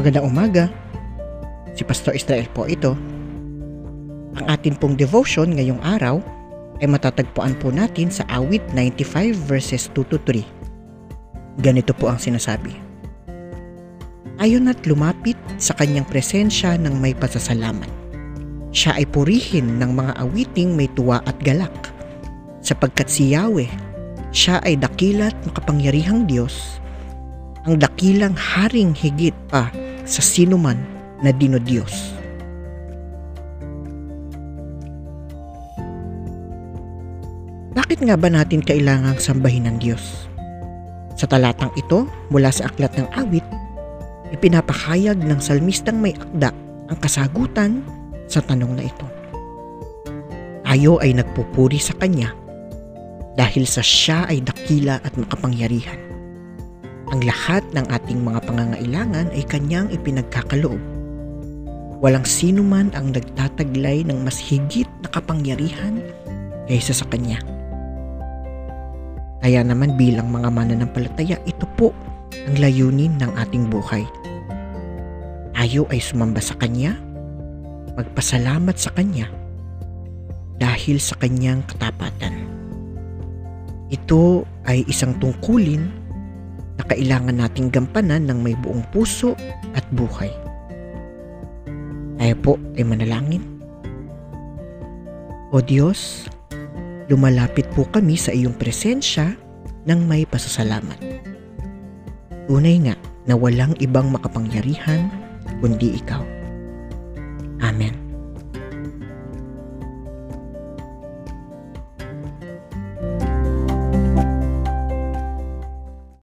Magandang umaga. Si Pastor Israel po ito. Ang atin pong devotion ngayong araw ay matatagpuan po natin sa awit 95 verses 2 to 3. Ganito po ang sinasabi. Ayon at lumapit sa kanyang presensya ng may pasasalamat. Siya ay purihin ng mga awiting may tuwa at galak. Sapagkat si Yahweh, siya ay dakilat makapangyarihang Diyos, ang dakilang haring higit pa sa sinuman na dinodiyos. Bakit nga ba natin kailangang sambahin ng Diyos? Sa talatang ito, mula sa aklat ng awit, ipinapahayag ng salmistang may akda ang kasagutan sa tanong na ito. Tayo ay nagpupuri sa Kanya dahil sa siya ay dakila at makapangyarihan. Ang lahat ng ating mga pangangailangan kanyang ipinagkakaloob. Walang sino man ang nagtataglay ng mas higit na kapangyarihan kaysa sa kanya. Kaya naman bilang mga mananampalataya, ito po ang layunin ng ating buhay. Tayo ay sumamba sa Kanya, magpasalamat sa Kanya, dahil sa Kanyang katapatan. Ito ay isang tungkulin na kailangan nating gampanan ng may buong puso at buhay. Tayo po ay manalangin. O Diyos, lumalapit po kami sa iyong presensya ng may pasasalamat. Tunay nga na walang ibang makapangyarihan kundi ikaw. Amen.